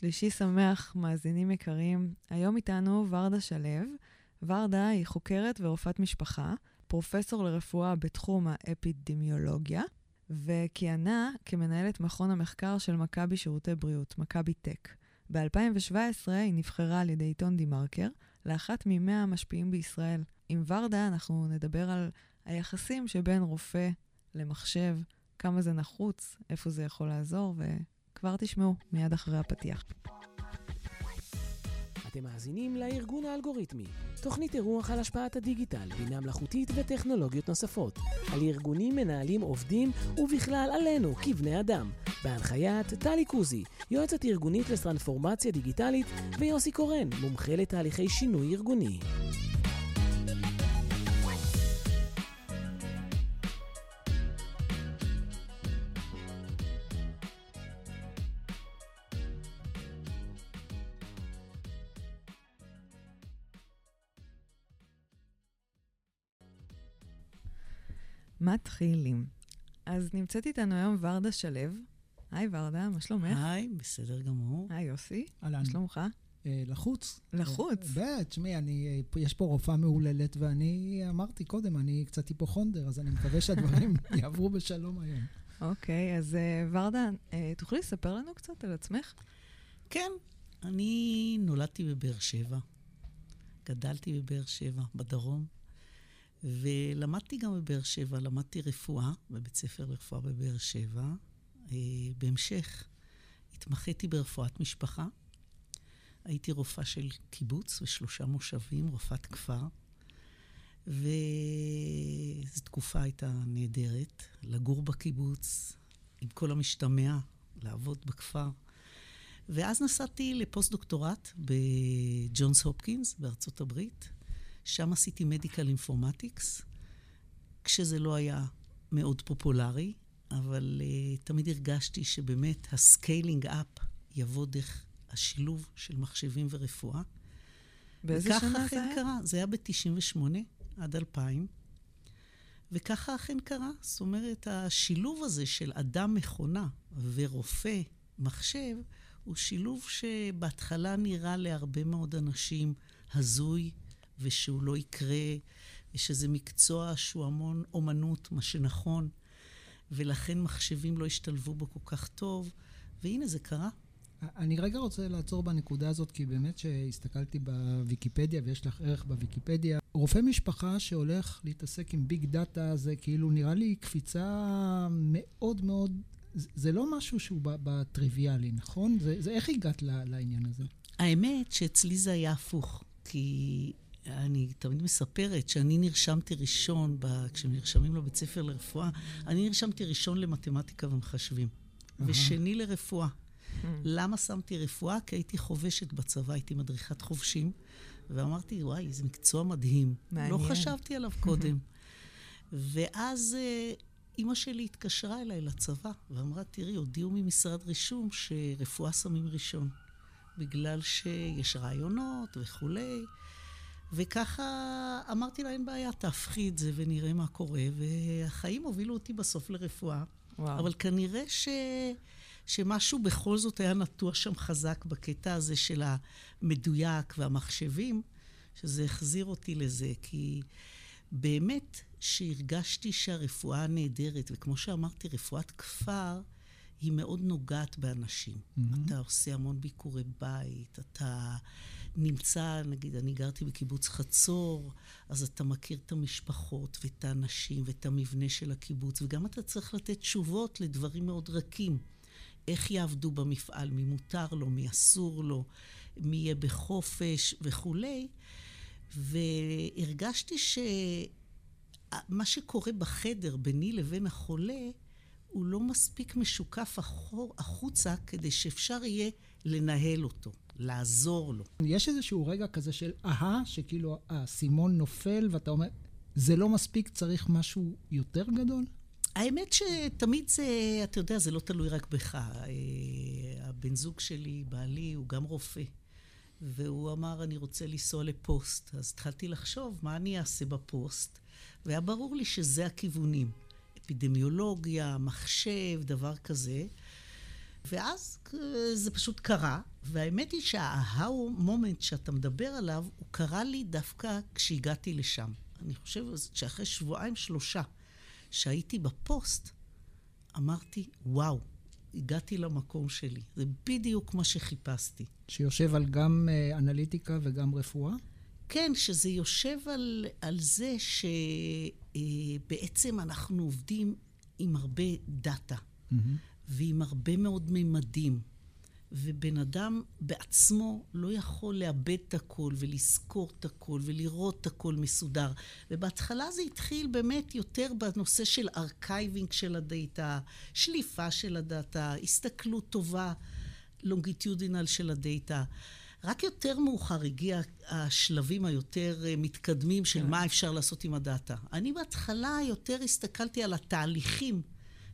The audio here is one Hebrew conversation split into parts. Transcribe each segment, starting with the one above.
שלישי שמח, מאזינים יקרים. היום איתנו ורדה שלו. ורדה היא חוקרת ורופאת משפחה, פרופסור לרפואה בתחום האפידמיולוגיה, וכיהנה כמנהלת מכון המחקר של מכבי שירותי בריאות, מכבי טק. ב-2017 היא נבחרה על ידי עיתון דה-מרקר לאחת ממאה המשפיעים בישראל. עם ורדה אנחנו נדבר על היחסים שבין רופא למחשב, כמה זה נחוץ, איפה זה יכול לעזור, וכבר תשמעו מיד אחרי הפתיח. אתם מאזינים לארגון האלגוריתמי, תוכנית אירוח על השפעת הדיגיטל, בינה מלאכותית וטכנולוגיות נוספות, על ארגונים, מנהלים, עובדים, ובכלל עלינו, כבני אדם, בהנחיית טלי קוזי, יועצת ארגונית לטרנספורמציה דיגיטלית, ויוסי קורן, מומחה לתהליכי שינוי ארגוני. מתחילים. אז נמצאת איתנו היום ורדה שלו. היי ורדה, מה שלומך? היי, בסדר גמור. היי יוסי, אהלן. מה שלומך? אה, לחוץ. לחוץ. אה, ב', תשמעי, אני, אה, יש פה רופאה מהוללת, ואני אמרתי קודם, אני קצת היפוכונדר, אז אני מקווה שהדברים יעברו בשלום היום. אוקיי, אז ורדה, תוכלי לספר לנו קצת על עצמך? כן, אני נולדתי בבאר שבע. גדלתי בבאר שבע, בדרום, ולמדתי גם בבאר שבע, למדתי רפואה בבית ספר לרפואה בבאר שבע. אה, בהמשך התמחיתי ברפואת משפחה. הייתי רופאה של קיבוץ ושלושה מושבים, רופאת כפר. וזו תקופה הייתה נהדרת, לגור בקיבוץ, עם כל המשתמע, לעבוד בכפר. ואז נסעתי לפוסט-דוקטורט בג'ונס הופקינס בארצות הברית. שם עשיתי medical informatics, כשזה לא היה מאוד פופולרי, אבל אה, תמיד הרגשתי שבאמת ה scaling up יבוא דרך השילוב של מחשבים ורפואה. באיזה וככה שנה זה אכן היה? קרה, זה היה ב-98 עד 2000, וככה אכן קרה. זאת אומרת, השילוב הזה של אדם מכונה ורופא מחשב, הוא שילוב שבהתחלה נראה להרבה מאוד אנשים הזוי, ושהוא לא יקרה, ושזה מקצוע שהוא המון אומנות, מה שנכון, ולכן מחשבים לא השתלבו בו כל כך טוב, והנה זה קרה. אני רגע רוצה לעצור בנקודה הזאת, כי באמת שהסתכלתי בוויקיפדיה, ויש לך ערך בוויקיפדיה, רופא משפחה שהולך להתעסק עם ביג דאטה, זה כאילו נראה לי קפיצה מאוד מאוד... זה- לא משהו שהוא בטריוויאלי, נכון? זה, זה איך הגעת לעניין הזה? האמת שאצלי זה היה הפוך, כי אני תמיד מספרת שאני נרשמתי ראשון, ב... כשנרשמים לבית ספר לרפואה, אני נרשמתי ראשון למתמטיקה ומחשבים. ושני לרפואה. למה שמתי רפואה? כי הייתי חובשת בצבא, הייתי מדריכת חובשים, ואמרתי, וואי, זה מקצוע מדהים. מעניין. לא חשבתי עליו קודם. ואז אה, אימא שלי התקשרה אליי לצבא, ואמרה, תראי, הודיעו ממשרד רישום שרפואה שמים ראשון, בגלל שיש רעיונות וכולי. וככה אמרתי לה, אין בעיה, תהפכי את זה ונראה מה קורה. והחיים הובילו אותי בסוף לרפואה. וואו. אבל כנראה ש... שמשהו בכל זאת היה נטוע שם חזק בקטע הזה של המדויק והמחשבים, שזה החזיר אותי לזה, כי באמת שהרגשתי שהרפואה נהדרת, וכמו שאמרתי, רפואת כפר היא מאוד נוגעת באנשים. אתה עושה המון ביקורי בית, אתה נמצא, נגיד, אני גרתי בקיבוץ חצור, אז אתה מכיר את המשפחות ואת האנשים ואת המבנה של הקיבוץ, וגם אתה צריך לתת תשובות לדברים מאוד רכים. איך יעבדו במפעל, מי מותר לו, מי אסור לו, מי יהיה בחופש וכולי. והרגשתי שמה שקורה בחדר ביני לבין החולה, הוא לא מספיק משוקף אחור, החוצה כדי שאפשר יהיה לנהל אותו, לעזור לו. יש איזשהו רגע כזה של אהה, שכאילו האסימון נופל, ואתה אומר, זה לא מספיק, צריך משהו יותר גדול? האמת שתמיד זה, אתה יודע, זה לא תלוי רק בך. אה, הבן זוג שלי, בעלי, הוא גם רופא. והוא אמר, אני רוצה לנסוע לפוסט. אז התחלתי לחשוב, מה אני אעשה בפוסט? והיה ברור לי שזה הכיוונים. אפידמיולוגיה, מחשב, דבר כזה. ואז זה פשוט קרה, והאמת היא שה aha moment שאתה מדבר עליו, הוא קרה לי דווקא כשהגעתי לשם. אני חושבת שאחרי שבועיים שלושה שהייתי בפוסט, אמרתי, וואו, הגעתי למקום שלי. זה בדיוק מה שחיפשתי. שיושב על גם uh, אנליטיקה וגם רפואה? כן, שזה יושב על, על זה שבעצם uh, אנחנו עובדים עם הרבה דאטה mm-hmm. ועם הרבה מאוד ממדים. ובן אדם בעצמו לא יכול לאבד את הכל ולזכור את הכל ולראות את הכל מסודר. ובהתחלה זה התחיל באמת יותר בנושא של archiving של הדאטה, שליפה של הדאטה, הסתכלות טובה, longitudinal של הדאטה. רק יותר מאוחר הגיע השלבים היותר אה, מתקדמים של כן. מה אפשר לעשות עם הדאטה. אני בהתחלה יותר הסתכלתי על התהליכים.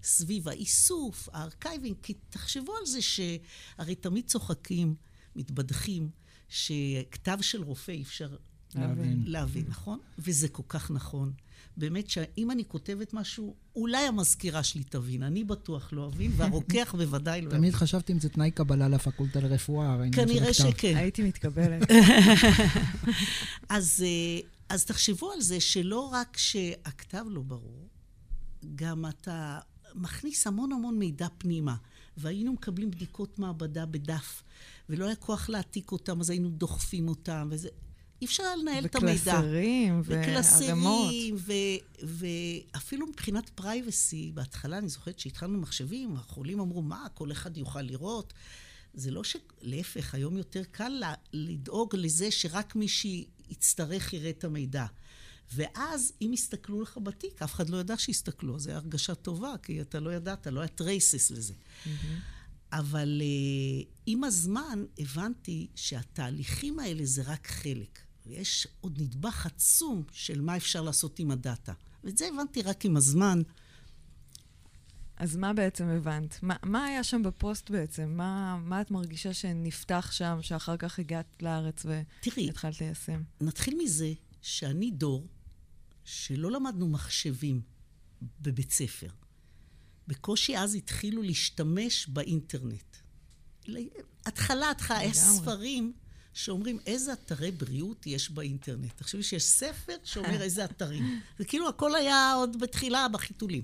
סביב האיסוף, ה archiving, כי תחשבו על זה שהרי תמיד צוחקים, מתבדחים, שכתב של רופא אי אפשר להבין, להבין, נכון? וזה כל כך נכון. באמת שאם אני כותבת משהו, אולי המזכירה שלי תבין, אני בטוח לא אבין, והרוקח בוודאי לא יבין. תמיד חשבתי אם זה תנאי קבלה לפקולטה לרפואה. כנראה שכן. הייתי מתקבלת. אז, אה, אז תחשבו על זה שלא רק שהכתב לא ברור, גם אתה מכניס המון המון מידע פנימה. והיינו מקבלים בדיקות מעבדה בדף, ולא היה כוח להעתיק אותם, אז היינו דוחפים אותם, וזה... אי אפשר היה לנהל את המידע. וקלסרים וערמות. וקלסרים, ואפילו מבחינת privacy, בהתחלה אני זוכרת שהתחלנו מחשבים, החולים אמרו, מה, כל אחד יוכל לראות? זה לא ש... להפך, היום יותר קל לדאוג לזה שרק מי שיצטרך יראה את המידע. ואז, אם יסתכלו לך בתיק, אף אחד לא ידע שיסתכלו, זו הרגשה טובה, כי אתה לא ידעת, לא היה traces לזה. Mm-hmm. אבל uh, עם הזמן הבנתי שהתהליכים האלה זה רק חלק. ויש עוד נדבך עצום של מה אפשר לעשות עם הדאטה. ואת זה הבנתי רק עם הזמן. אז מה בעצם הבנת? מה, מה היה שם בפוסט בעצם? מה, מה את מרגישה שנפתח שם, שאחר כך הגעת לארץ והתחלת ליישם? נתחיל מזה שאני דור שלא למדנו מחשבים בבית ספר. בקושי אז התחילו להשתמש באינטרנט. התחלה, התחלה, יש ספרים שאומרים איזה אתרי בריאות יש באינטרנט. תחשבי שיש ספר שאומר איזה אתרים. זה כאילו הכל היה עוד בתחילה, בחיתולים.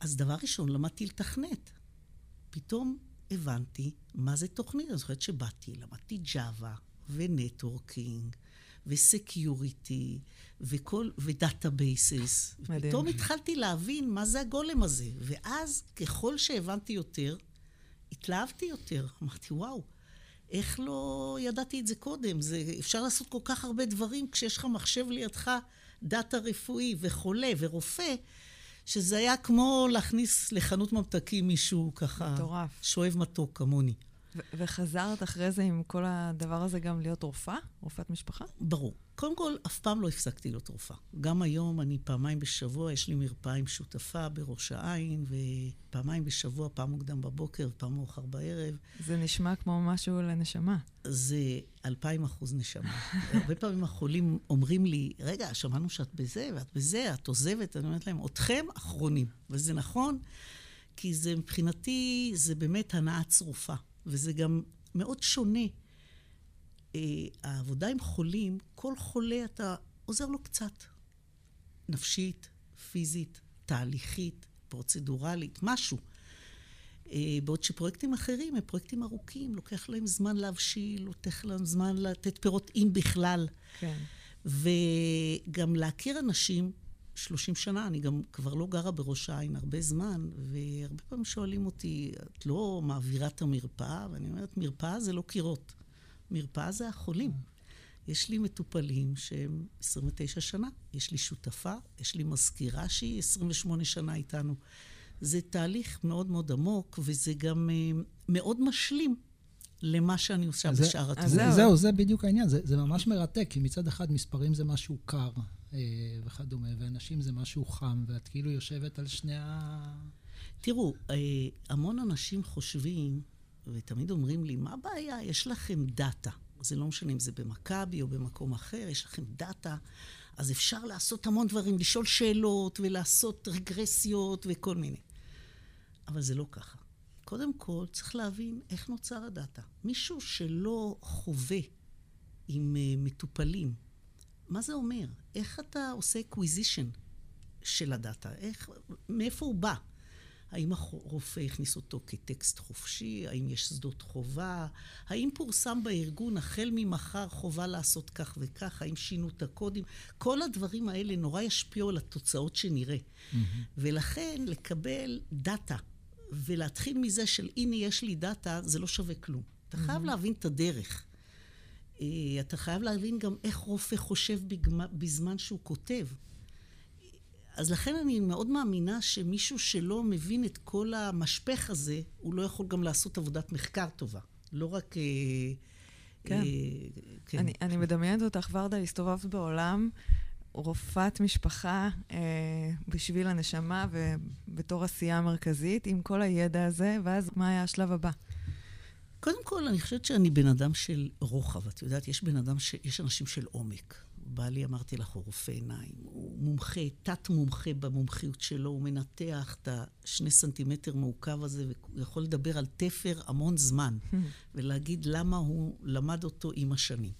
אז דבר ראשון, למדתי לתכנת. פתאום הבנתי מה זה תוכנית. אני זוכרת שבאתי, למדתי ג'אווה ונטוורקינג ו security וכל, ו databases. מדהים. פתאום התחלתי להבין מה זה הגולם הזה. ואז, ככל שהבנתי יותר, התלהבתי יותר. אמרתי, וואו, איך לא ידעתי את זה קודם? זה, אפשר לעשות כל כך הרבה דברים כשיש לך מחשב לידך, דאטה רפואי וחולה ורופא, שזה היה כמו להכניס לחנות ממתקים מישהו ככה... מטורף. שואב מתוק כמוני. וחזרת אחרי זה עם כל הדבר הזה גם להיות רופאה? רופאת משפחה? ברור. קודם כל, אף פעם לא הפסקתי להיות רופאה. גם היום אני פעמיים בשבוע, יש לי מרפאה עם שותפה בראש העין, ופעמיים בשבוע, פעם מוקדם בבוקר ופעם מאוחר בערב. זה נשמע כמו משהו לנשמה. זה אלפיים אחוז נשמה. הרבה פעמים החולים אומרים לי, רגע, שמענו שאת בזה ואת בזה, את עוזבת. אני אומרת להם, אתכם אחרונים. וזה נכון, כי זה מבחינתי, זה באמת הנאה צרופה. וזה גם מאוד שונה. אה, העבודה עם חולים, כל חולה אתה עוזר לו קצת. נפשית, פיזית, תהליכית, פרוצדורלית, משהו. אה, בעוד שפרויקטים אחרים הם פרויקטים ארוכים, לוקח להם זמן להבשיל, לוקח להם זמן לתת פירות, אם בכלל. כן. וגם להכיר אנשים 30 שנה, אני גם כבר לא גרה בראש העין הרבה זמן, והרבה פעמים שואלים אותי, את לא מעבירה את המרפאה? ואני אומרת, מרפאה זה לא קירות, מרפאה זה החולים. יש לי מטופלים שהם 29 שנה, יש לי שותפה, יש לי מזכירה שהיא 28 שנה איתנו. זה תהליך מאוד מאוד עמוק, וזה גם uh, מאוד משלים למה שאני עושה בשאר התחומים. זהו, זה בדיוק העניין. זה, זה ממש מרתק, כי מצד אחד מספרים זה משהו קר. אה, וכדומה, ואנשים זה משהו חם, ואת כאילו יושבת על שני ה... תראו, אה, המון אנשים חושבים, ותמיד אומרים לי, מה הבעיה? יש לכם דאטה. זה לא משנה אם זה במכבי או במקום אחר, יש לכם דאטה, אז אפשר לעשות המון דברים, לשאול שאלות ולעשות רגרסיות וכל מיני. אבל זה לא ככה. קודם כל, צריך להבין איך נוצר הדאטה. מישהו שלא חווה עם אה, מטופלים, מה זה אומר? איך אתה עושה acquisition של הדאטה? איך, מאיפה הוא בא? האם הרופא הכניס אותו כטקסט חופשי? האם יש שדות חובה? האם פורסם בארגון החל ממחר חובה לעשות כך וכך? האם שינו את הקודים? כל הדברים האלה נורא ישפיעו על התוצאות שנראה. Mm-hmm. ולכן לקבל דאטה ולהתחיל מזה של הנה יש לי דאטה, זה לא שווה כלום. אתה חייב mm-hmm. להבין את הדרך. אה, אתה חייב להבין גם איך רופא חושב בזמן שהוא כותב. אז לכן אני מאוד מאמינה שמישהו שלא מבין את כל המשפך הזה, הוא לא יכול גם לעשות עבודת מחקר טובה. לא רק... אה, כן. אה, כן. אני, אני מדמיינת אותך, ורדה, הסתובבת בעולם, רופאת משפחה אה, בשביל הנשמה ובתור עשייה מרכזית, עם כל הידע הזה, ואז מה היה השלב הבא? קודם כל, אני חושבת שאני בן אדם של רוחב. את יודעת, יש בן אדם, ש... יש אנשים של עומק. בעלי, אמרתי לך, הוא רופא עיניים. הוא מומחה, תת-מומחה במומחיות שלו, הוא מנתח את השני סנטימטר מעוקב הזה, והוא יכול לדבר על תפר המון זמן, ולהגיד למה הוא למד אותו עם השנים.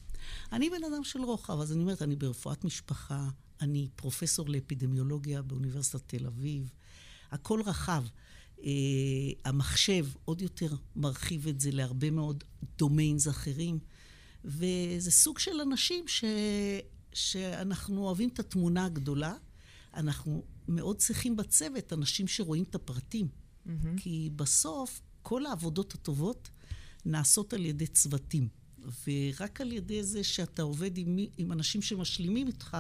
אני בן אדם של רוחב, אז אני אומרת, אני ברפואת משפחה, אני פרופסור לאפידמיולוגיה באוניברסיטת תל אביב, הכל רחב. Uh, המחשב עוד יותר מרחיב את זה להרבה מאוד דומיינס אחרים, וזה סוג של אנשים ש... שאנחנו אוהבים את התמונה הגדולה. אנחנו מאוד צריכים בצוות אנשים שרואים את הפרטים. Mm-hmm. כי בסוף, כל העבודות הטובות נעשות על ידי צוותים. ורק על ידי זה שאתה עובד עם, עם אנשים שמשלימים איתך,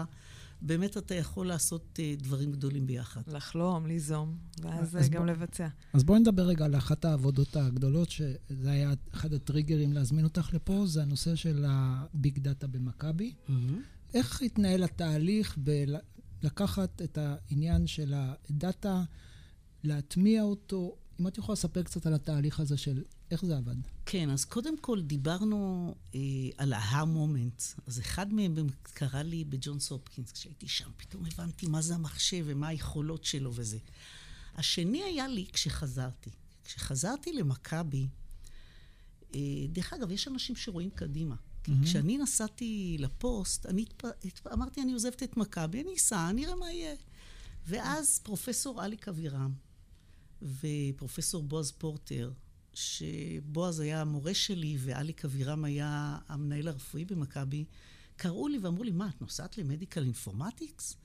באמת אתה יכול לעשות uh, דברים גדולים ביחד. לחלום, ליזום, ואז גם בוא, לבצע. אז בואי נדבר רגע על אחת העבודות הגדולות, שזה היה אחד הטריגרים להזמין אותך לפה, זה הנושא של הביג דאטה במכבי. Mm-hmm. איך התנהל התהליך בלקחת את העניין של הדאטה, להטמיע אותו? אם את יכולה לספר קצת על התהליך הזה של איך זה עבד. כן, אז קודם כל דיברנו אה, על ההר-מומנט. אז אחד מהם קרה לי בג'ונס הופקינס, כשהייתי שם, פתאום הבנתי מה זה המחשב ומה היכולות שלו וזה. השני היה לי כשחזרתי. כשחזרתי למכבי, אה, דרך אגב, יש אנשים שרואים קדימה. כי mm-hmm. כשאני נסעתי לפוסט, אני התפ... אמרתי, אני עוזבת את מכבי, אני אסע, נראה מה יהיה. ואז פרופסור אליק אבירם ופרופסור בועז פורטר, שבועז היה המורה שלי ואליק אבירם היה המנהל הרפואי במכבי, קראו לי ואמרו לי, מה, את נוסעת למדיקל אינפורמטיקס?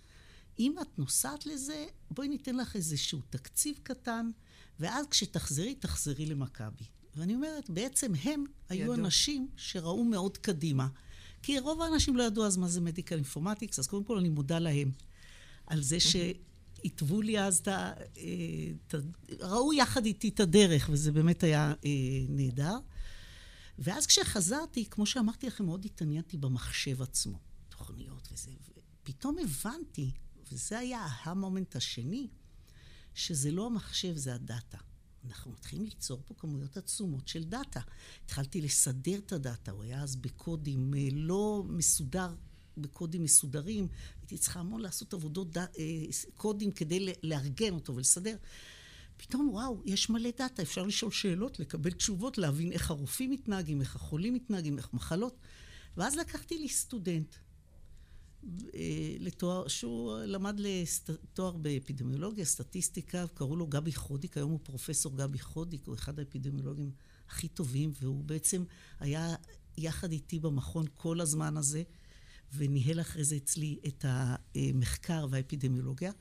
אם את נוסעת לזה, בואי ניתן לך איזשהו תקציב קטן, ואז כשתחזרי, תחזרי למכבי. ואני אומרת, בעצם הם היו ידעו. אנשים שראו מאוד קדימה. כי רוב האנשים לא ידעו אז מה זה מדיקל אינפורמטיקס, אז קודם כל אני מודה להם על זה שהתוו לי אז את ה... אה, ראו יחד איתי את הדרך, וזה באמת היה אה, נהדר. ואז כשחזרתי, כמו שאמרתי לכם, מאוד התעניינתי במחשב עצמו, תוכניות וזה, ופתאום הבנתי, וזה היה ה moment השני, שזה לא המחשב, זה הדאטה. אנחנו מתחילים ליצור פה כמויות עצומות של דאטה. התחלתי לסדר את הדאטה, הוא היה אז בקודים אה, לא מסודר, בקודים מסודרים. הייתי צריכה המון לעשות עבודות ד... אה, קודים כדי לארגן אותו ולסדר. פתאום, וואו, יש מלא דאטה, אפשר לשאול שאלות, לקבל תשובות, להבין איך הרופאים מתנהגים, איך החולים מתנהגים, איך מחלות. ואז לקחתי לי סטודנט, אה, לתואר, שהוא למד לתואר באפידמיולוגיה, סטטיסטיקה, קראו לו גבי חודיק, היום הוא פרופסור גבי חודיק, הוא אחד האפידמיולוגים הכי טובים, והוא בעצם היה יחד איתי במכון כל הזמן הזה, וניהל אחרי זה אצלי את המחקר והאפידמיולוגיה.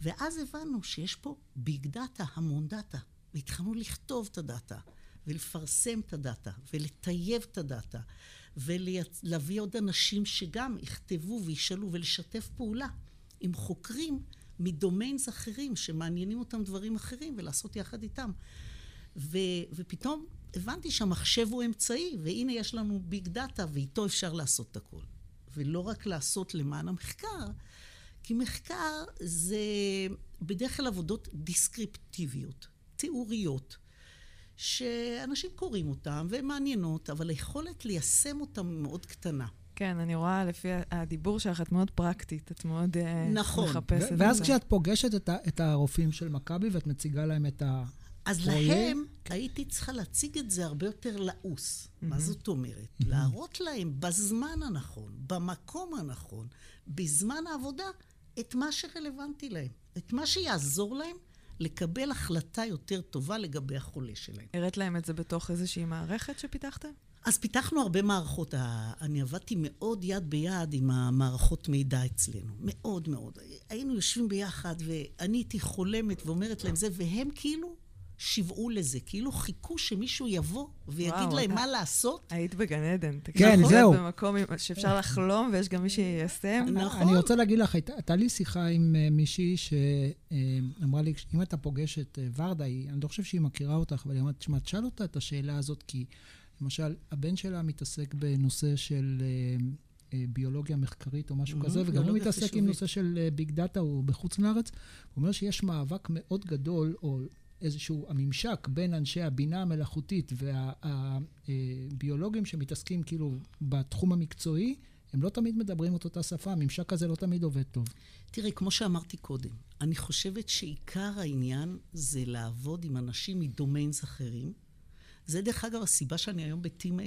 ואז הבנו שיש פה ביג דאטה, המון דאטה, והתחלנו לכתוב את הדאטה, ולפרסם את הדאטה, ולטייב את הדאטה. ולהביא עוד אנשים שגם יכתבו וישאלו ולשתף פעולה עם חוקרים מ domains אחרים שמעניינים אותם דברים אחרים ולעשות יחד איתם. ו, ופתאום הבנתי שהמחשב הוא אמצעי, והנה יש לנו ביג דאטה ואיתו אפשר לעשות את הכל. ולא רק לעשות למען המחקר, כי מחקר זה בדרך כלל עבודות דיסקריפטיביות, תיאוריות. שאנשים קוראים אותם והן מעניינות, אבל היכולת ליישם אותם מאוד קטנה. כן, אני רואה לפי הדיבור שלך, את מאוד פרקטית, את מאוד אה, נכון. מחפשת את זה. ואז כשאת פוגשת את, את הרופאים של מכבי ואת מציגה להם את הפרויקט... אז להם, הייתי צריכה להציג את זה הרבה יותר לעוס. מה זאת אומרת? להראות להם בזמן הנכון, במקום הנכון, בזמן העבודה, את מה שרלוונטי להם. את מה שיעזור להם לקבל החלטה יותר טובה לגבי החולה שלהם. הראת להם את זה בתוך איזושהי מערכת שפיתחתם? אז פיתחנו הרבה מערכות. אני עבדתי מאוד יד ביד עם המערכות מידע אצלנו. מאוד מאוד. היינו יושבים ביחד, ואני הייתי חולמת ואומרת להם זה, והם כאילו שיוועו לזה, כאילו חיכו שמישהו יבוא ויגיד וואו, להם מה לעשות. היית בגן עדן. כן, זהו. במקום שאפשר לחלום ויש גם מי שיישם. נכון. אני רוצה להגיד לך, הייתה לי שיחה עם אה, מישהי שאמרה לי, אם אתה פוגש את אה, ורדה, אני לא חושב שהיא מכירה אותך, אבל היא אמרת, תשמע, תשאל אותה את השאלה הזאת, כי למשל, הבן שלה מתעסק בנושא של... אה, ביולוגיה מחקרית או משהו mm-hmm, כזה, וגם הוא מתעסק עם נושא של ביג דאטה, הוא בחוץ לארץ. הוא אומר שיש מאבק מאוד גדול, או איזשהו הממשק בין אנשי הבינה המלאכותית והביולוגים שמתעסקים כאילו בתחום המקצועי, הם לא תמיד מדברים את אותה שפה, הממשק הזה לא תמיד עובד טוב. תראי, כמו שאמרתי קודם, אני חושבת שעיקר העניין זה לעבוד עם אנשים מדומיינס אחרים. זה דרך אגב הסיבה שאני היום ב-Team 8.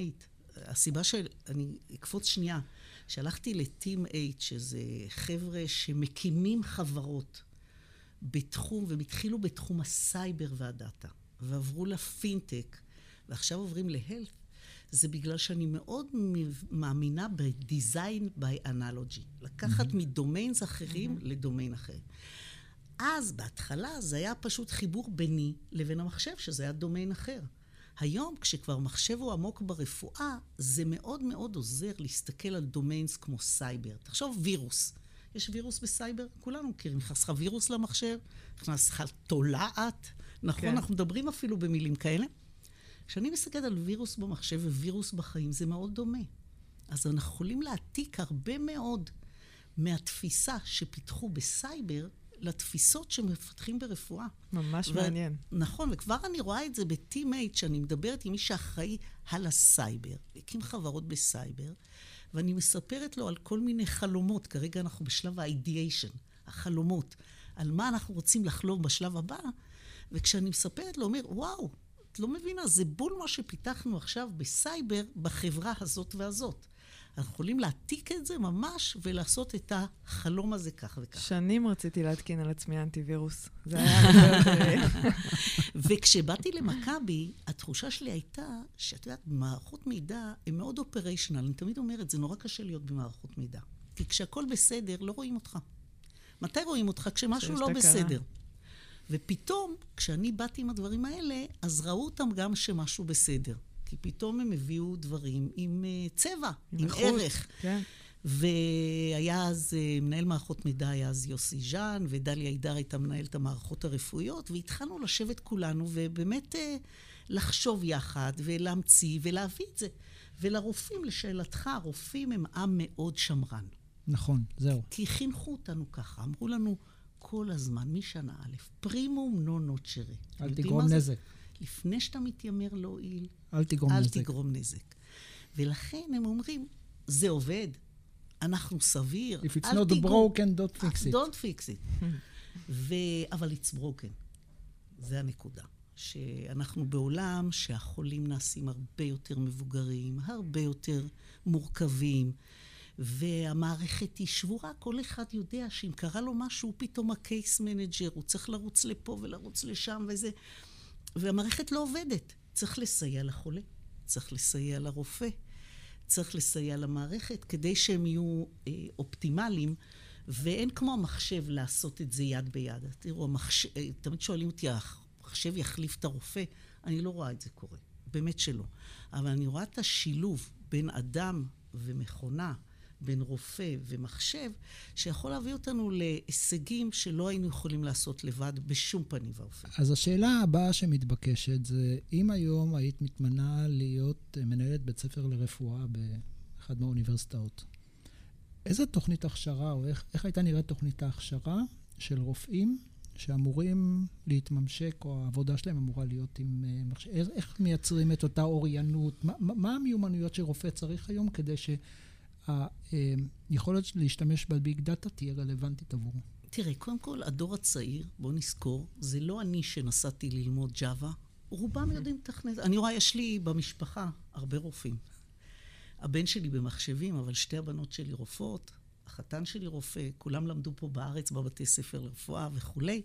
הסיבה שאני אקפוץ שנייה, שהלכתי ל-Team 8, שזה חבר'ה שמקימים חברות בתחום, והם התחילו בתחום הסייבר והדאטה, ועברו לפינטק, ועכשיו עוברים ל health, זה בגלל שאני מאוד מאמינה ב-design by analogy. לקחת mm-hmm. מ domains אחרים mm-hmm. לדומיין אחר. אז, בהתחלה, זה היה פשוט חיבור ביני לבין המחשב, שזה היה דומיין אחר. היום, כשכבר מחשב הוא עמוק ברפואה, זה מאוד מאוד עוזר להסתכל על domains כמו סייבר. תחשוב וירוס. יש וירוס בסייבר, כולנו מכירים, נכנס לך וירוס למחשב, נכנס לך תולעת, נכון? כן. אנחנו מדברים אפילו במילים כאלה. כשאני מסתכלת על וירוס במחשב ווירוס בחיים, זה מאוד דומה. אז אנחנו יכולים להעתיק הרבה מאוד מהתפיסה שפיתחו בסייבר לתפיסות שמפתחים ברפואה. ממש ו- מעניין. נכון, וכבר אני רואה את זה ב-Team8, שאני מדברת עם מי שאחראי על הסייבר, הקים חברות בסייבר, ואני מספרת לו על כל מיני חלומות, כרגע אנחנו בשלב ה-ideation, החלומות, על מה אנחנו רוצים לחלום בשלב הבא, וכשאני מספרת לו, אומר, וואו, את לא מבינה, זה בול מה שפיתחנו עכשיו בסייבר בחברה הזאת והזאת. אנחנו יכולים להעתיק את זה ממש ולעשות את החלום הזה כך וכך. שנים רציתי להתקין על עצמי אנטיווירוס. זה היה... וכשבאתי למכבי, התחושה שלי הייתה שאת יודעת, מערכות מידע הן מאוד אופריישנל. אני תמיד אומרת, זה נורא קשה להיות במערכות מידע. כי כשהכול בסדר, לא רואים אותך. מתי רואים אותך? כשמשהו לא בסדר. ופתאום, כשאני באתי עם הדברים האלה, אז ראו אותם גם שמשהו בסדר. כי פתאום הם הביאו דברים עם uh, צבע, עם, עם ערך. כן. והיה אז, uh, מנהל מערכות מידע היה אז יוסי ז'אן, ודליה עידר הייתה מנהלת המערכות הרפואיות, והתחלנו לשבת כולנו ובאמת uh, לחשוב יחד ולהמציא ולהביא את זה. ולרופאים, לשאלתך, הרופאים הם עם מאוד שמרן. נכון, זהו. כי חינכו אותנו ככה, אמרו לנו כל הזמן, משנה א', פרימום נו נוצ'רי. אל תגרום נזק. לפני שאתה מתיימר להועיל, אל תגרום אל נזק. תגרום נזק. ולכן הם אומרים, זה עובד, אנחנו סביר, If it's not תגרום... broken, don't fix it. Don't fix it. ו... אבל it's broken. זה הנקודה. שאנחנו בעולם שהחולים נעשים הרבה יותר מבוגרים, הרבה יותר מורכבים, והמערכת היא שבורה. כל אחד יודע שאם קרה לו משהו, הוא פתאום ה case manager, הוא צריך לרוץ לפה ולרוץ לשם וזה. והמערכת לא עובדת. צריך לסייע לחולה, צריך לסייע לרופא, צריך לסייע למערכת, כדי שהם יהיו אה, אופטימליים, ואין כמו המחשב לעשות את זה יד ביד. תראו, המחשב, אה, תמיד שואלים אותי, המחשב יחליף את הרופא? אני לא רואה את זה קורה, באמת שלא. אבל אני רואה את השילוב בין אדם ומכונה, בין רופא ומחשב, שיכול להביא אותנו להישגים שלא היינו יכולים לעשות לבד בשום פנים ואופן. אז השאלה הבאה שמתבקשת זה, אם היום היית מתמנה להיות מנהלת בית ספר לרפואה באחת מהאוניברסיטאות, איזה תוכנית הכשרה, או איך, איך הייתה נראית תוכנית ההכשרה של רופאים שאמורים להתממשק, או העבודה שלהם אמורה להיות עם אה, מחשב? איך מייצרים את אותה אוריינות? מה, מה המיומנויות שרופא צריך היום כדי ש... היכולת להשתמש בביג דאטה תהיה רלוונטית עבורו. תראה, קודם כל, הדור הצעיר, בוא נזכור, זה לא אני שנסעתי ללמוד ג'אווה רובם יודעים לתכנת. אני רואה, יש לי במשפחה הרבה רופאים. הבן שלי במחשבים, אבל שתי הבנות שלי רופאות, החתן שלי רופא, כולם למדו פה בארץ בבתי ספר לרפואה וכולי.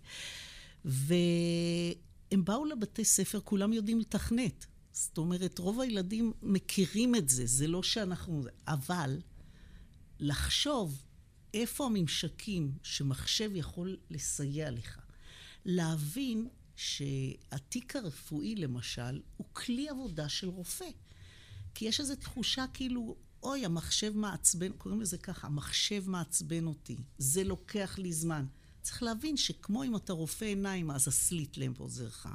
והם באו לבתי ספר, כולם יודעים לתכנת. זאת אומרת, רוב הילדים מכירים את זה, זה לא שאנחנו... אבל לחשוב איפה הממשקים שמחשב יכול לסייע לך. להבין שהתיק הרפואי, למשל, הוא כלי עבודה של רופא. כי יש איזו תחושה כאילו, אוי, המחשב מעצבן, קוראים לזה ככה, המחשב מעצבן אותי, זה לוקח לי זמן. צריך להבין שכמו אם אתה רופא עיניים, אז הסליט למפ לך.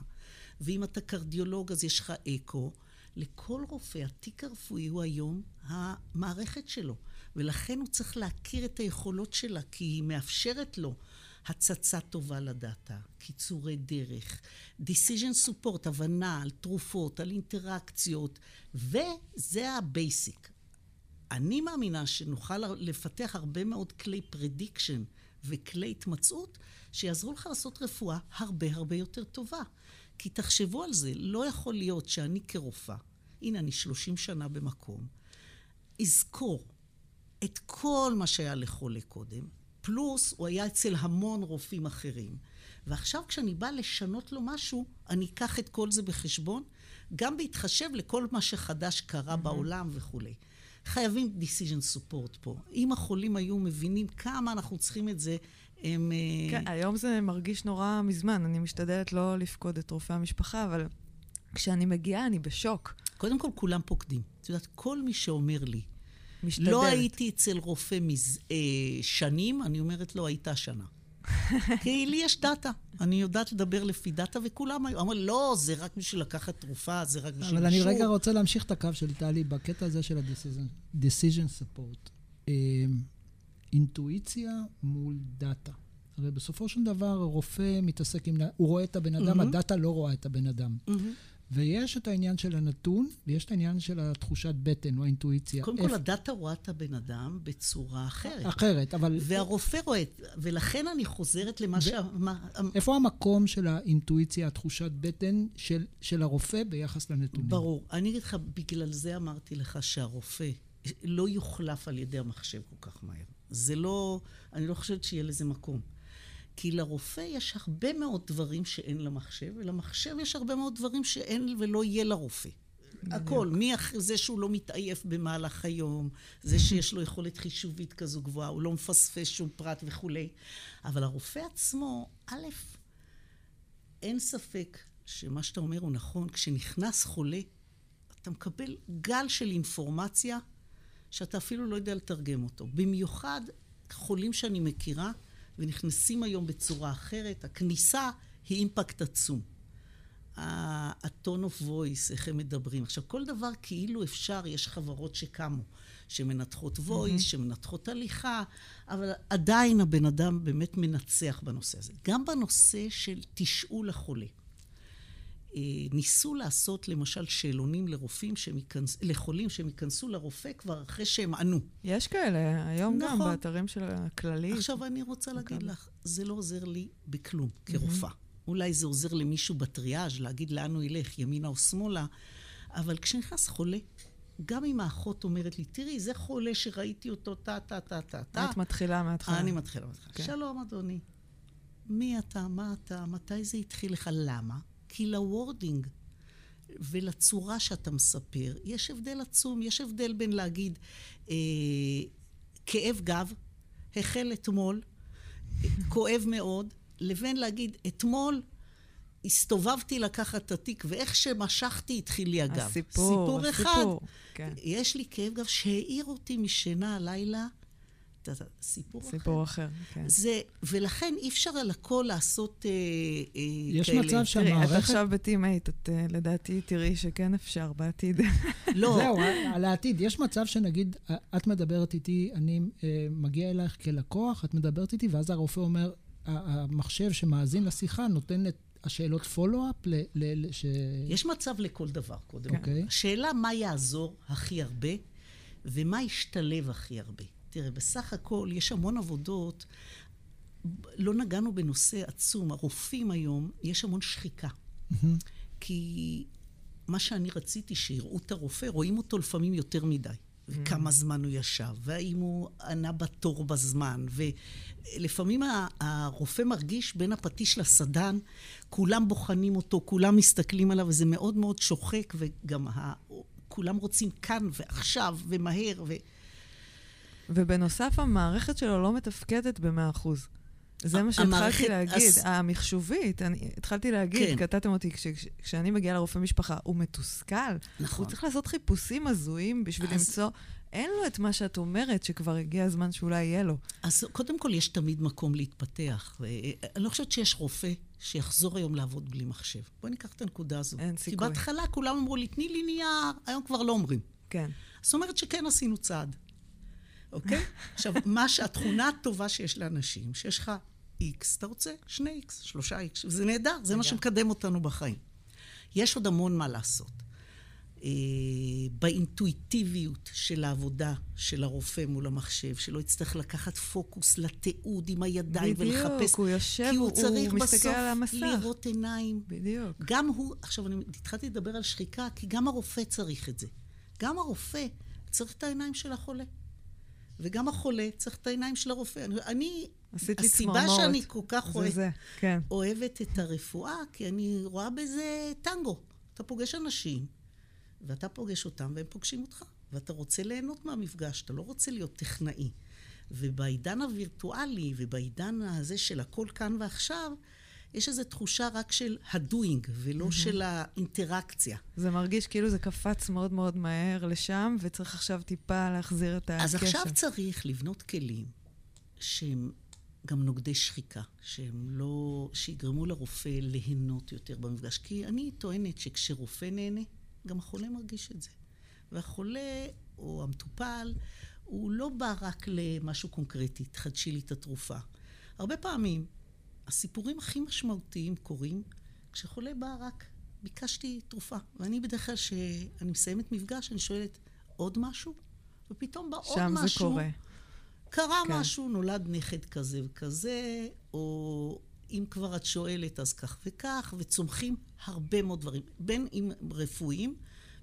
ואם אתה קרדיולוג, אז יש לך אקו. לכל רופא, התיק הרפואי הוא היום המערכת שלו. ולכן הוא צריך להכיר את היכולות שלה, כי היא מאפשרת לו הצצה טובה לדאטה, קיצורי דרך, decision support, הבנה על תרופות, על אינטראקציות, וזה ה basic. אני מאמינה שנוכל לפתח הרבה מאוד כלי prediction וכלי התמצאות שיעזרו לך לעשות רפואה הרבה הרבה יותר טובה. כי תחשבו על זה, לא יכול להיות שאני כרופאה, הנה אני 30 שנה במקום, אזכור את כל מה שהיה לחולה קודם, פלוס הוא היה אצל המון רופאים אחרים. ועכשיו כשאני באה לשנות לו משהו, אני אקח את כל זה בחשבון, גם בהתחשב לכל מה שחדש קרה mm-hmm. בעולם וכולי. חייבים decision support פה. אם החולים היו מבינים כמה אנחנו צריכים את זה, הם... אה, כן, היום זה מרגיש נורא מזמן. אני משתדלת לא לפקוד את רופאי המשפחה, אבל כשאני מגיעה אני בשוק. קודם כל, כולם פוקדים. את יודעת, כל מי שאומר לי, משתדלת. לא הייתי אצל רופא מז... אה, שנים, אני אומרת לו, לא, הייתה שנה. כי לי יש דאטה. אני יודעת לדבר לפי דאטה, וכולם היו, אמרו, לא, זה רק בשביל לקחת תרופה, זה רק בשביל... אבל אני רגע רוצה להמשיך את הקו של טלי בקטע הזה של ה-decision support. אה, אינטואיציה מול דאטה. הרי בסופו של דבר רופא מתעסק עם... הוא רואה את הבן אדם, mm-hmm. הדאטה לא רואה את הבן אדם. Mm-hmm. ויש את העניין של הנתון, ויש את העניין של התחושת בטן או האינטואיציה. קודם כל, הדאטה רואה את הבן אדם בצורה אחרת. אחרת, אבל... והרופא רואה, ולכן אני חוזרת למה ש... איפה המקום של האינטואיציה, התחושת בטן של, של הרופא ביחס לנתונים? ברור. אני אגיד לך, בגלל זה אמרתי לך שהרופא לא יוחלף על ידי המחשב כל כך מהר. זה לא... אני לא חושבת שיהיה לזה מקום. כי לרופא יש הרבה מאוד דברים שאין למחשב, ולמחשב יש הרבה מאוד דברים שאין ולא יהיה לרופא. הכל, מי זה שהוא לא מתעייף במהלך היום, זה שיש לו יכולת חישובית כזו גבוהה, הוא לא מפספס שום פרט וכולי. אבל הרופא עצמו, א', אין ספק שמה שאתה אומר הוא נכון. כשנכנס חולה, אתה מקבל גל של אינפורמציה שאתה אפילו לא יודע לתרגם אותו. במיוחד חולים שאני מכירה, ונכנסים היום בצורה אחרת. הכניסה היא אימפקט עצום. ה-tone of voice, איך הם מדברים. עכשיו, כל דבר כאילו אפשר, יש חברות שקמו, שמנתחות voice, mm-hmm. שמנתחות הליכה, אבל עדיין הבן אדם באמת מנצח בנושא הזה. גם בנושא של תשאול החולה. אה, ניסו לעשות למשל שאלונים לרופאים שמיכנס, לחולים שהם ייכנסו לרופא כבר אחרי שהם ענו. יש כאלה, היום נכון. גם באתרים של הכללית. עכשיו אני רוצה להגיד לך, זה לא עוזר לי בכלום כרופאה. Mm-hmm. אולי זה עוזר למישהו בטריאז' להגיד לאן הוא ילך, ימינה או שמאלה, אבל כשנכנס חולה, גם אם האחות אומרת לי, תראי, זה חולה שראיתי אותו, טה, טה, טה, טה, טה. את מתחילה מההתחלה. אני מתחילה מההתחלה. כן. שלום, אדוני. מי אתה? מה אתה? מתי זה התחיל לך? למה? כי ל wording ולצורה שאתה מספר, יש הבדל עצום. יש הבדל בין להגיד אה, כאב גב, החל אתמול, כואב מאוד, לבין להגיד אתמול הסתובבתי לקחת את התיק, ואיך שמשכתי התחיל לי הגב. הסיפור, סיפור אחד. הסיפור, כן. יש לי כאב גב שהעיר אותי משינה הלילה. סיפור, סיפור אחר. אחר, כן. זה, ולכן אי אפשר על הכל לעשות אה, אה, יש כאלה. יש מצב שהמערכת... תראי, את עכשיו בטימייט, את אה, לדעתי תראי שכן אפשר בעתיד. לא. זהו, על העתיד. יש מצב שנגיד, את מדברת איתי, אני אה, מגיע אלייך כלקוח, את מדברת איתי, ואז הרופא אומר, המחשב שמאזין לשיחה נותן את השאלות פולו-אפ ל... ל, ש... יש מצב לכל דבר, קודם כל. Okay. אוקיי. השאלה מה יעזור הכי הרבה, ומה ישתלב הכי הרבה. תראה, בסך הכל יש המון עבודות, לא נגענו בנושא עצום. הרופאים היום, יש המון שחיקה. Mm-hmm. כי מה שאני רציתי שיראו את הרופא, רואים אותו לפעמים יותר מדי. וכמה זמן הוא ישב, והאם הוא ענה בתור בזמן, ולפעמים הרופא מרגיש בין הפטיש לסדן, כולם בוחנים אותו, כולם מסתכלים עליו, וזה מאוד מאוד שוחק, וגם ה... כולם רוצים כאן ועכשיו ומהר. ו... ובנוסף, המערכת שלו לא מתפקדת ב-100%. זה מה שהתחלתי להגיד, אז... המחשובית. אני התחלתי להגיד, כן. קטעתם אותי, כש, כשאני מגיעה לרופא משפחה, הוא מתוסכל. נכון. הוא צריך לעשות חיפושים הזויים בשביל אז... למצוא... אין לו את מה שאת אומרת, שכבר הגיע הזמן שאולי יהיה לו. אז קודם כל, יש תמיד מקום להתפתח. אני לא חושבת שיש רופא שיחזור היום לעבוד בלי מחשב. בואי ניקח את הנקודה הזו. אין סיכוי. כי בהתחלה כולם אמרו לי, תני לי נייר, היום כבר לא אומרים. כן. זאת אומרת שכן עשינו צעד. אוקיי? עכשיו, מה שהתכונה הטובה שיש לאנשים, שיש לך איקס, אתה רוצה שני איקס, שלושה איקס, וזה נהדר, זה מה שמקדם אותנו בחיים. יש עוד המון מה לעשות. אה, באינטואיטיביות של העבודה של הרופא מול המחשב, שלא יצטרך לקחת פוקוס לתיעוד עם הידיים בדיוק, ולחפש. בדיוק, הוא יושב, כי הוא, הוא צריך הוא בסוף על המסך. לראות עיניים. בדיוק. גם הוא, עכשיו אני התחלתי לדבר על שחיקה, כי גם הרופא צריך את זה. גם הרופא צריך את העיניים של החולה. וגם החולה צריך את העיניים של הרופא. אני, אני לי צמרמורת. הסיבה שאני כל כך אוהב, זה, כן. אוהבת את הרפואה, כי אני רואה בזה טנגו. אתה פוגש אנשים, ואתה פוגש אותם, והם פוגשים אותך. ואתה רוצה ליהנות מהמפגש, אתה לא רוצה להיות טכנאי. ובעידן הווירטואלי, ובעידן הזה של הכל כאן ועכשיו, יש איזו תחושה רק של הדוינג, ולא mm-hmm. של האינטראקציה. זה מרגיש כאילו זה קפץ מאוד מאוד מהר לשם, וצריך עכשיו טיפה להחזיר את הקשר. אז עכשיו צריך לבנות כלים שהם גם נוגדי שחיקה, שהם לא... שיגרמו לרופא ליהנות יותר במפגש. כי אני טוענת שכשרופא נהנה, גם החולה מרגיש את זה. והחולה, או המטופל, הוא לא בא רק למשהו קונקרטי, תחדשי לי את התרופה. הרבה פעמים, הסיפורים הכי משמעותיים קורים כשחולה בא רק, ביקשתי תרופה. ואני בדרך כלל, כשאני מסיימת מפגש, אני שואלת, עוד משהו? ופתאום בא עוד משהו. שם זה קורה. קרה כן. משהו, נולד נכד כזה וכזה, או אם כבר את שואלת, אז כך וכך, וצומחים הרבה מאוד דברים, בין אם רפואיים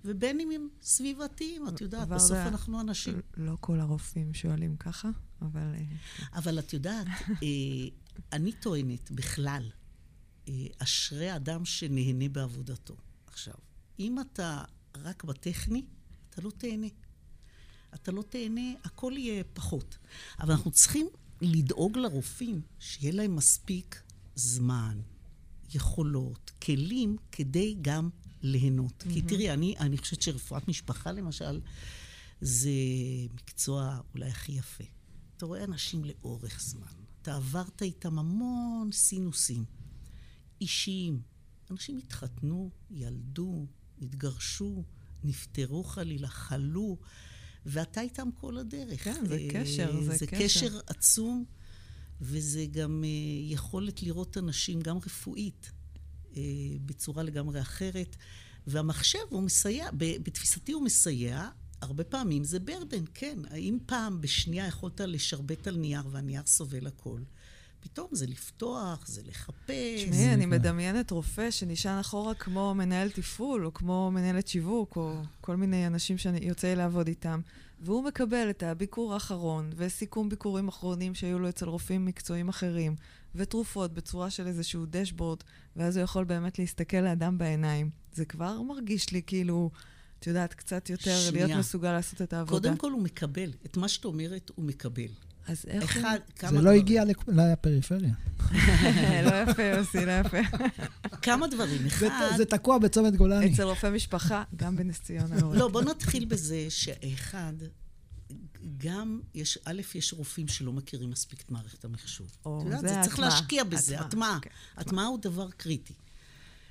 ובין אם הם סביבתיים. את יודעת, בסוף זה... אנחנו אנשים. לא כל הרופאים שואלים ככה, אבל... אה, אבל את יודעת, אה, אני טוענת בכלל, אה, אשרי אדם שנהנה בעבודתו. עכשיו, אם אתה רק בטכני, אתה לא תהנה. אתה לא תהנה, הכל יהיה פחות. אבל אנחנו צריכים לדאוג לרופאים שיהיה להם מספיק זמן, יכולות, כלים, כדי גם ליהנות. Mm-hmm. כי תראי, אני, אני חושבת שרפואת משפחה, למשל, זה מקצוע אולי הכי יפה. אתה רואה אנשים לאורך זמן. אתה עברת איתם המון סינוסים אישיים. אנשים התחתנו, ילדו, התגרשו, נפטרו חלילה, חלו. ואתה איתם כל הדרך. כן, זה אה, קשר, זה, זה קשר. זה קשר עצום, וזה גם אה, יכולת לראות אנשים, גם רפואית, אה, בצורה לגמרי אחרת. והמחשב, הוא מסייע, בתפיסתי הוא מסייע, הרבה פעמים זה ברדן, כן. האם פעם בשנייה יכולת לשרבט על נייר והנייר סובל הכל? פתאום זה לפתוח, זה לחפש. תשמעי, אני מדמיינת רופא שנשען אחורה כמו מנהל תפעול, או כמו מנהלת שיווק, או כל מיני אנשים שיוצא לי לעבוד איתם, והוא מקבל את הביקור האחרון, וסיכום ביקורים אחרונים שהיו לו אצל רופאים מקצועיים אחרים, ותרופות בצורה של איזשהו דשבורד, ואז הוא יכול באמת להסתכל לאדם בעיניים. זה כבר מרגיש לי כאילו... את יודעת, קצת יותר שנייה. להיות מסוגל לעשות את העבודה. קודם כל הוא מקבל. את מה שאת אומרת, הוא מקבל. אז איך אחד, הוא... זה לא הגיע לפריפריה. לא יפה, יוסי, לא יפה. כמה דברים. אחד... זה תקוע בצומת גולני. אצל רופא משפחה, גם בנס ציונה. לא, בוא נתחיל בזה שאחד, גם יש, א', יש רופאים שלא מכירים מספיק את מערכת המחשוב. או, זה הטמעה. צריך להשקיע בזה, הטמעה. הטמעה הוא דבר קריטי.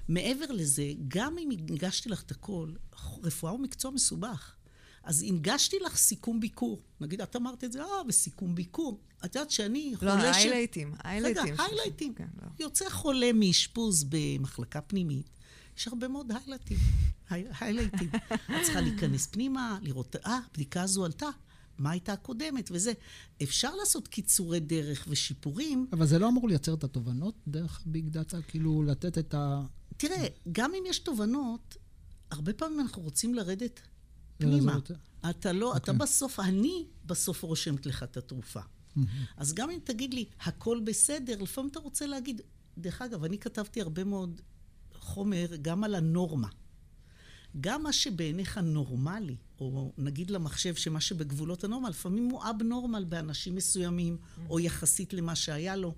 מעבר לזה, גם אם הגשתי לך את הכל, רפואה הוא מקצוע מסובך. אז הנגשתי לך סיכום ביקור. נגיד, את אמרת את זה, אה, וסיכום ביקור. את יודעת שאני לא, חולה ש... לא, היילייטים, היילייטים. רגע, היילייטים. כן, לא. יוצא חולה מאשפוז במחלקה פנימית, יש הרבה מאוד היילייטים. היילייטים. את צריכה להיכנס פנימה, לראות, אה, הבדיקה הזו עלתה. מה הייתה הקודמת וזה. אפשר לעשות קיצורי דרך ושיפורים. אבל זה לא אמור לייצר את התובנות דרך ביג דאטה? כאילו לתת את תראה, גם אם יש תובנות, הרבה פעמים אנחנו רוצים לרדת פנימה. אתה לא, okay. אתה אוקיי. בסוף, אני בסוף רושמת לך את התרופה. Mm-hmm. אז גם אם תגיד לי, הכל בסדר, לפעמים אתה רוצה להגיד, דרך אגב, אני כתבתי הרבה מאוד חומר גם על הנורמה. גם מה שבעיניך נורמלי, או נגיד למחשב שמה שבגבולות הנורמה, לפעמים הוא אב-נורמל באנשים מסוימים, או יחסית למה שהיה לו.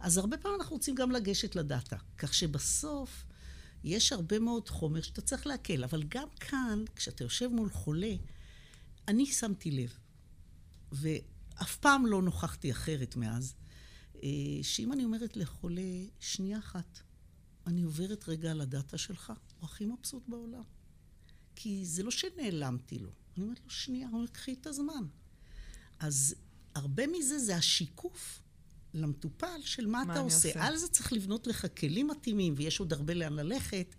אז הרבה פעמים אנחנו רוצים גם לגשת לדאטה. כך שבסוף יש הרבה מאוד חומר שאתה צריך להקל. אבל גם כאן, כשאתה יושב מול חולה, אני שמתי לב, ואף פעם לא נוכחתי אחרת מאז, אה, שאם אני אומרת לחולה, שנייה אחת, אני עוברת רגע על הדאטה שלך, הוא הכי מבסוט בעולם. כי זה לא שנעלמתי לו. אני אומרת לו, שנייה, הוא אומר, את הזמן. אז הרבה מזה זה השיקוף למטופל של מה, מה אתה עושה. עושה. על זה צריך לבנות לך כלים מתאימים, ויש עוד הרבה לאן ללכת,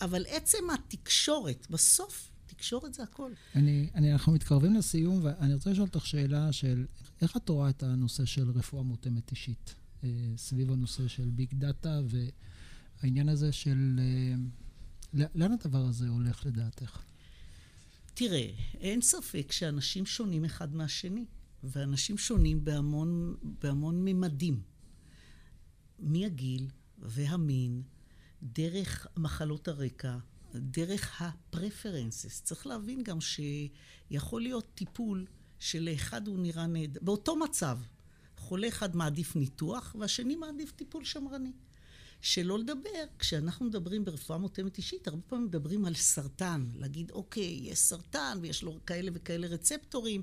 אבל עצם התקשורת, בסוף, תקשורת זה הכל. אני, אני, אנחנו מתקרבים לסיום, ואני רוצה לשאול אותך שאלה של איך את רואה את הנושא של רפואה מותאמת אישית, אה, סביב הנושא של ביג דאטה והעניין הזה של... אה, לאן הדבר הזה הולך לדעתך? תראה, אין ספק שאנשים שונים אחד מהשני, ואנשים שונים בהמון, בהמון ממדים. מהגיל והמין, דרך מחלות הרקע, דרך הפרפרנסס. צריך להבין גם שיכול להיות טיפול שלאחד הוא נראה נהדר. באותו מצב, חולה אחד מעדיף ניתוח והשני מעדיף טיפול שמרני. שלא לדבר, כשאנחנו מדברים ברפואה מותאמת אישית, הרבה פעמים מדברים על סרטן. להגיד, אוקיי, יש סרטן ויש לו כאלה וכאלה רצפטורים,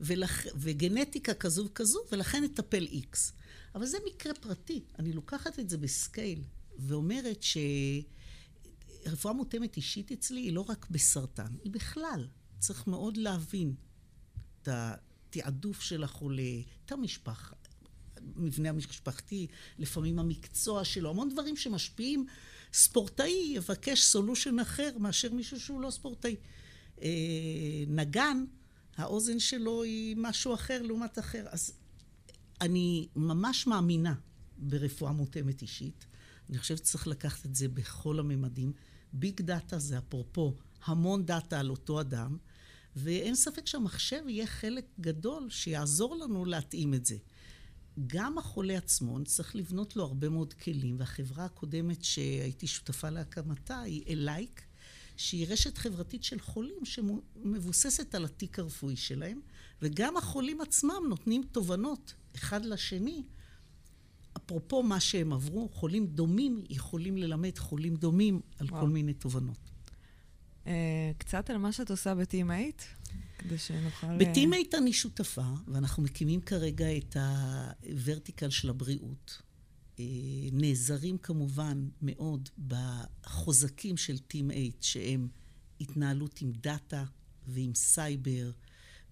ולכ... וגנטיקה כזו וכזו, ולכן נטפל איקס. אבל זה מקרה פרטי. אני לוקחת את זה בסקייל, ואומרת שרפואה מותאמת אישית אצלי היא לא רק בסרטן, היא בכלל. צריך מאוד להבין את התעדוף של החולה, את המשפחה, המבנה המשפחתי, לפעמים המקצוע שלו, המון דברים שמשפיעים. ספורטאי יבקש solution אחר מאשר מישהו שהוא לא ספורטאי. אה, נגן, האוזן שלו היא משהו אחר לעומת אחר. אז אני ממש מאמינה ברפואה מותאמת אישית. אני חושבת שצריך לקחת את זה בכל הממדים. ביג דאטה זה אפרופו המון דאטה על אותו אדם, ואין ספק שהמחשב יהיה חלק גדול שיעזור לנו להתאים את זה. גם החולה עצמו, צריך לבנות לו הרבה מאוד כלים, והחברה הקודמת שהייתי שותפה להקמתה היא אלייק, שהיא רשת חברתית של חולים שמבוססת על התיק הרפואי שלהם, וגם החולים עצמם נותנים תובנות אחד לשני. אפרופו מה שהם עברו, חולים דומים יכולים ללמד חולים דומים על וואו. כל מיני תובנות. Uh, קצת על מה שאת עושה בטים-8? כדי שנוכל... אה, ב Team8 אני שותפה, ואנחנו מקימים כרגע את ה vertical של הבריאות. אה, נעזרים כמובן מאוד בחוזקים של Team8, שהם התנהלות עם דאטה ועם סייבר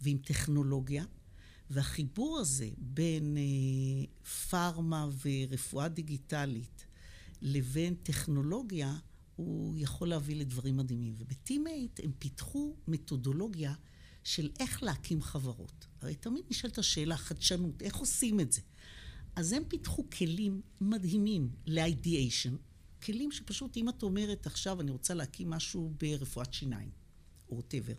ועם טכנולוגיה. והחיבור הזה בין אה, פארמה ורפואה דיגיטלית לבין טכנולוגיה, הוא יכול להביא לדברים מדהימים. וב Team8 הם פיתחו מתודולוגיה של איך להקים חברות. הרי תמיד נשאלת השאלה, חדשנות, איך עושים את זה? אז הם פיתחו כלים מדהימים ל-ideation, כלים שפשוט, אם את אומרת עכשיו, אני רוצה להקים משהו ברפואת שיניים, או whatever,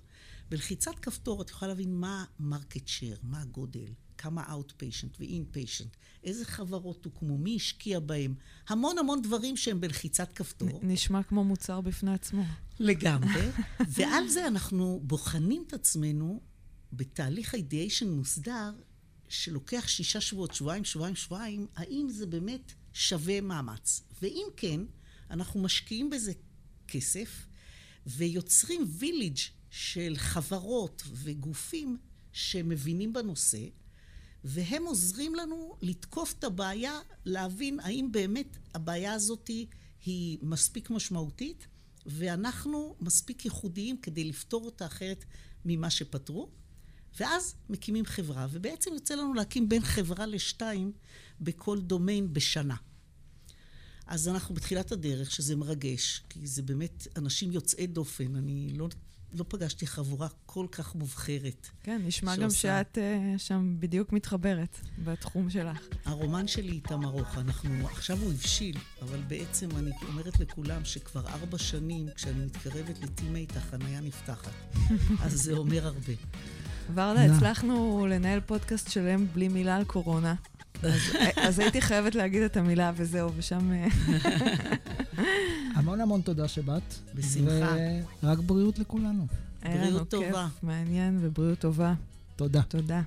בלחיצת כפתור את יכולה להבין מה market share, מה הגודל, כמה Outpatient ו-Inpatient, איזה חברות הוקמו, מי השקיע בהם, המון המון דברים שהם בלחיצת כפתור. נשמע כמו מוצר בפני עצמו. לגמרי. ועל זה אנחנו בוחנים את עצמנו בתהליך אידיאשן מוסדר, שלוקח שישה שבועות, שבועיים, שבועיים, שבועיים, האם זה באמת שווה מאמץ. ואם כן, אנחנו משקיעים בזה כסף, ויוצרים ויליג' של חברות וגופים שמבינים בנושא, והם עוזרים לנו לתקוף את הבעיה, להבין האם באמת הבעיה הזאת היא מספיק משמעותית, ואנחנו מספיק ייחודיים כדי לפתור אותה אחרת ממה שפתרו. ואז מקימים חברה, ובעצם יוצא לנו להקים בין חברה לשתיים בכל דומיין בשנה. אז אנחנו בתחילת הדרך, שזה מרגש, כי זה באמת אנשים יוצאי דופן. אני לא לא פגשתי חבורה כל כך מובחרת. כן, נשמע גם שעושה- שאת uh, שם בדיוק מתחברת בתחום שלך. הרומן שלי איתם ארוך, אנחנו, עכשיו הוא הבשיל, אבל בעצם אני אומרת לכולם שכבר ארבע שנים, כשאני מתקרבת לטימייט, החנייה נפתחת. אז זה אומר הרבה. ורדה, נא. הצלחנו לנהל פודקאסט שלם בלי מילה על קורונה. אז, אז הייתי חייבת להגיד את המילה וזהו, ושם... המון המון תודה שבאת. בשמחה. ורק בריאות לכולנו. בריאות טובה. מעניין ובריאות טובה. תודה. תודה.